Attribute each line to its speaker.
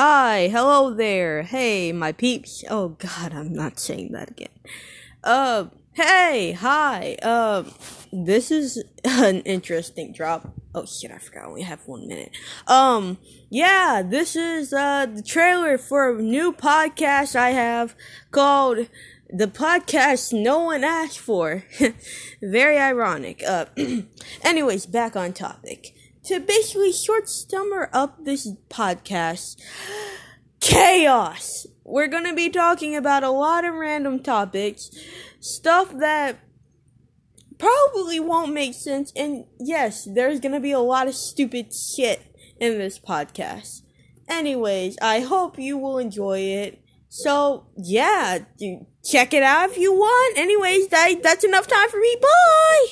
Speaker 1: Hi, hello there. Hey, my peeps. Oh god, I'm not saying that again. Uh, hey, hi. Uh, this is an interesting drop. Oh shit, I forgot. We have one minute. Um, yeah, this is uh the trailer for a new podcast I have called the podcast no one asked for. Very ironic. Uh, anyways, back on topic to basically short summer up this podcast, chaos. We're gonna be talking about a lot of random topics, stuff that probably won't make sense, and yes, there's gonna be a lot of stupid shit in this podcast. Anyways, I hope you will enjoy it. So yeah, check it out if you want. Anyways, that, that's enough time for me. Bye.